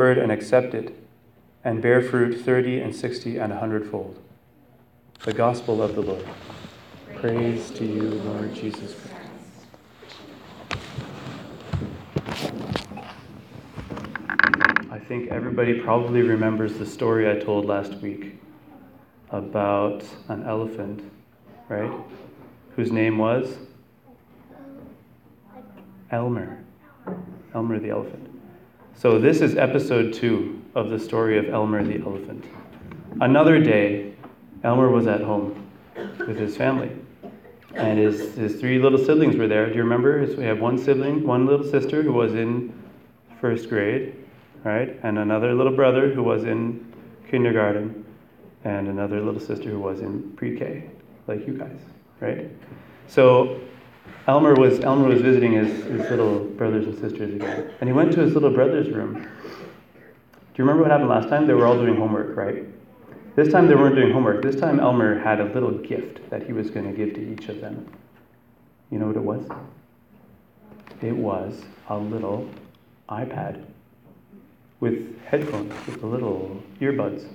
and accept it, and bear fruit thirty and sixty and a hundredfold. The gospel of the Lord. Praise to you, Lord Jesus Christ. I think everybody probably remembers the story I told last week about an elephant, right? Whose name was Elmer. Elmer the elephant. So, this is episode two of the story of Elmer the elephant. Another day, Elmer was at home with his family. And his, his three little siblings were there. Do you remember? We have one sibling, one little sister who was in first grade, right? And another little brother who was in kindergarten, and another little sister who was in pre K, like you guys, right? So Elmer was, Elmer was visiting his, his little brothers and sisters again. And he went to his little brother's room. Do you remember what happened last time? They were all doing homework, right? This time they weren't doing homework. This time Elmer had a little gift that he was going to give to each of them. You know what it was? It was a little iPad with headphones, with little earbuds.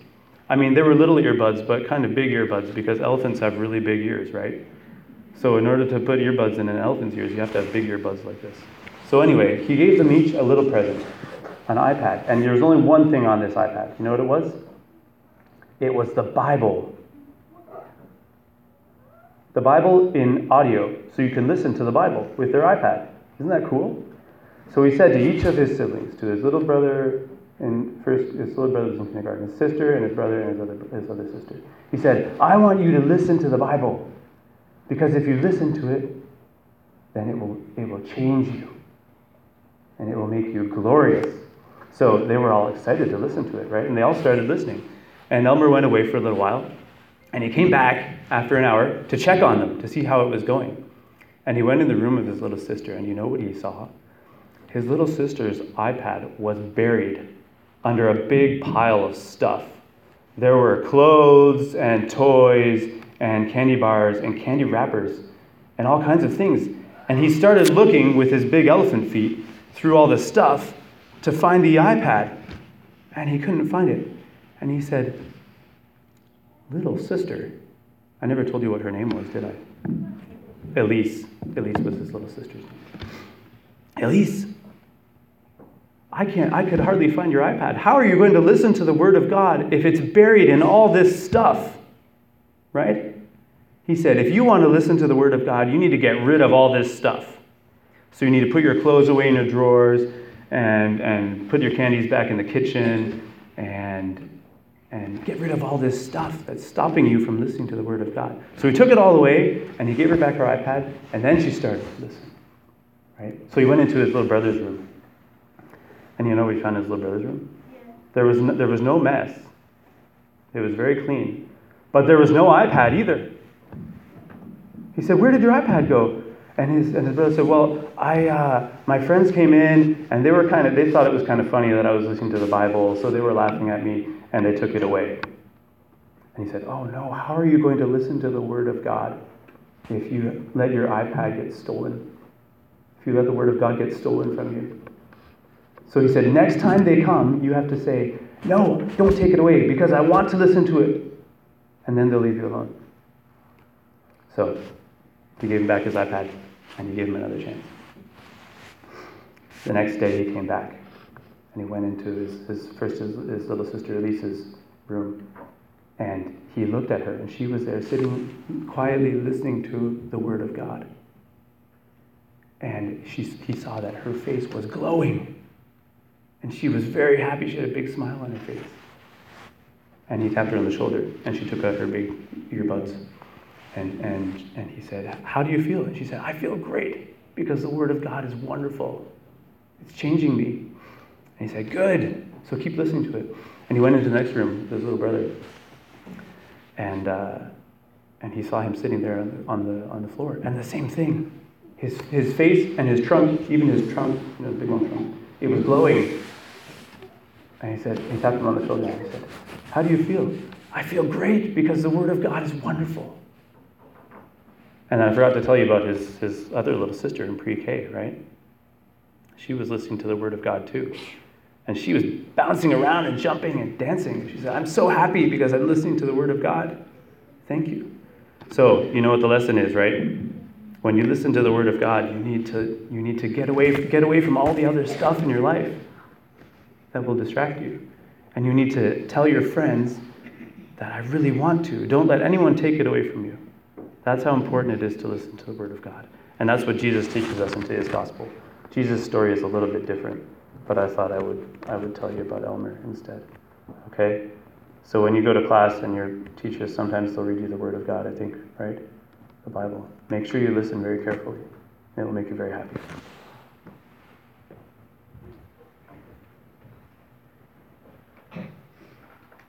I mean, they were little earbuds, but kind of big earbuds because elephants have really big ears, right? So in order to put earbuds in an elephant's ears, you have to have big earbuds like this. So anyway, he gave them each a little present, an iPad. And there was only one thing on this iPad. You know what it was? It was the Bible. The Bible in audio, so you can listen to the Bible with their iPad. Isn't that cool? So he said to each of his siblings, to his little brother and first his little brother was in kindergarten, his sister and his brother and his other, his other sister. He said, I want you to listen to the Bible. Because if you listen to it, then it will, it will change you and it will make you glorious. So they were all excited to listen to it, right? And they all started listening. And Elmer went away for a little while and he came back after an hour to check on them to see how it was going. And he went in the room of his little sister, and you know what he saw? His little sister's iPad was buried under a big pile of stuff. There were clothes and toys and candy bars and candy wrappers and all kinds of things. And he started looking with his big elephant feet through all the stuff to find the iPad. And he couldn't find it. And he said, Little sister. I never told you what her name was, did I? Elise. Elise was his little sister's name. Elise, I can't I could hardly find your iPad. How are you going to listen to the word of God if it's buried in all this stuff? He said, if you want to listen to the Word of God, you need to get rid of all this stuff. So you need to put your clothes away in your drawers and, and put your candies back in the kitchen and, and get rid of all this stuff that's stopping you from listening to the Word of God. So he took it all away and he gave her back her iPad and then she started to listen. Right? So he went into his little brother's room. And you know what he found in his little brother's room? There was no, there was no mess. It was very clean. But there was no iPad either. He said, Where did your iPad go? And his, and his brother said, Well, I, uh, my friends came in and they were kind of, they thought it was kind of funny that I was listening to the Bible, so they were laughing at me and they took it away. And he said, Oh no, how are you going to listen to the Word of God if you let your iPad get stolen? If you let the Word of God get stolen from you? So he said, Next time they come, you have to say, No, don't take it away because I want to listen to it and then they'll leave you alone. So he gave him back his iPad and he gave him another chance. The next day he came back and he went into his, his first his, his little sister Elise's room and he looked at her and she was there sitting quietly listening to the word of God. And she, he saw that her face was glowing. And she was very happy. She had a big smile on her face. And he tapped her on the shoulder, and she took out her big earbuds. And, and, and he said, How do you feel? And she said, I feel great because the Word of God is wonderful. It's changing me. And he said, Good. So keep listening to it. And he went into the next room with his little brother. And, uh, and he saw him sitting there on the, on the, on the floor. And the same thing. His, his face and his trunk, even his trunk, you know, big long trunk, it was glowing. And he said, he tapped him on the shoulder and he said, How do you feel? I feel great because the Word of God is wonderful. And I forgot to tell you about his, his other little sister in pre K, right? She was listening to the Word of God too. And she was bouncing around and jumping and dancing. She said, I'm so happy because I'm listening to the Word of God. Thank you. So, you know what the lesson is, right? When you listen to the Word of God, you need to, you need to get, away, get away from all the other stuff in your life that will distract you. And you need to tell your friends that I really want to. Don't let anyone take it away from you. That's how important it is to listen to the Word of God. And that's what Jesus teaches us in today's gospel. Jesus' story is a little bit different, but I thought I would, I would tell you about Elmer instead. Okay? So when you go to class and your teachers, sometimes they'll read you the Word of God, I think, right? The Bible. Make sure you listen very carefully. It will make you very happy.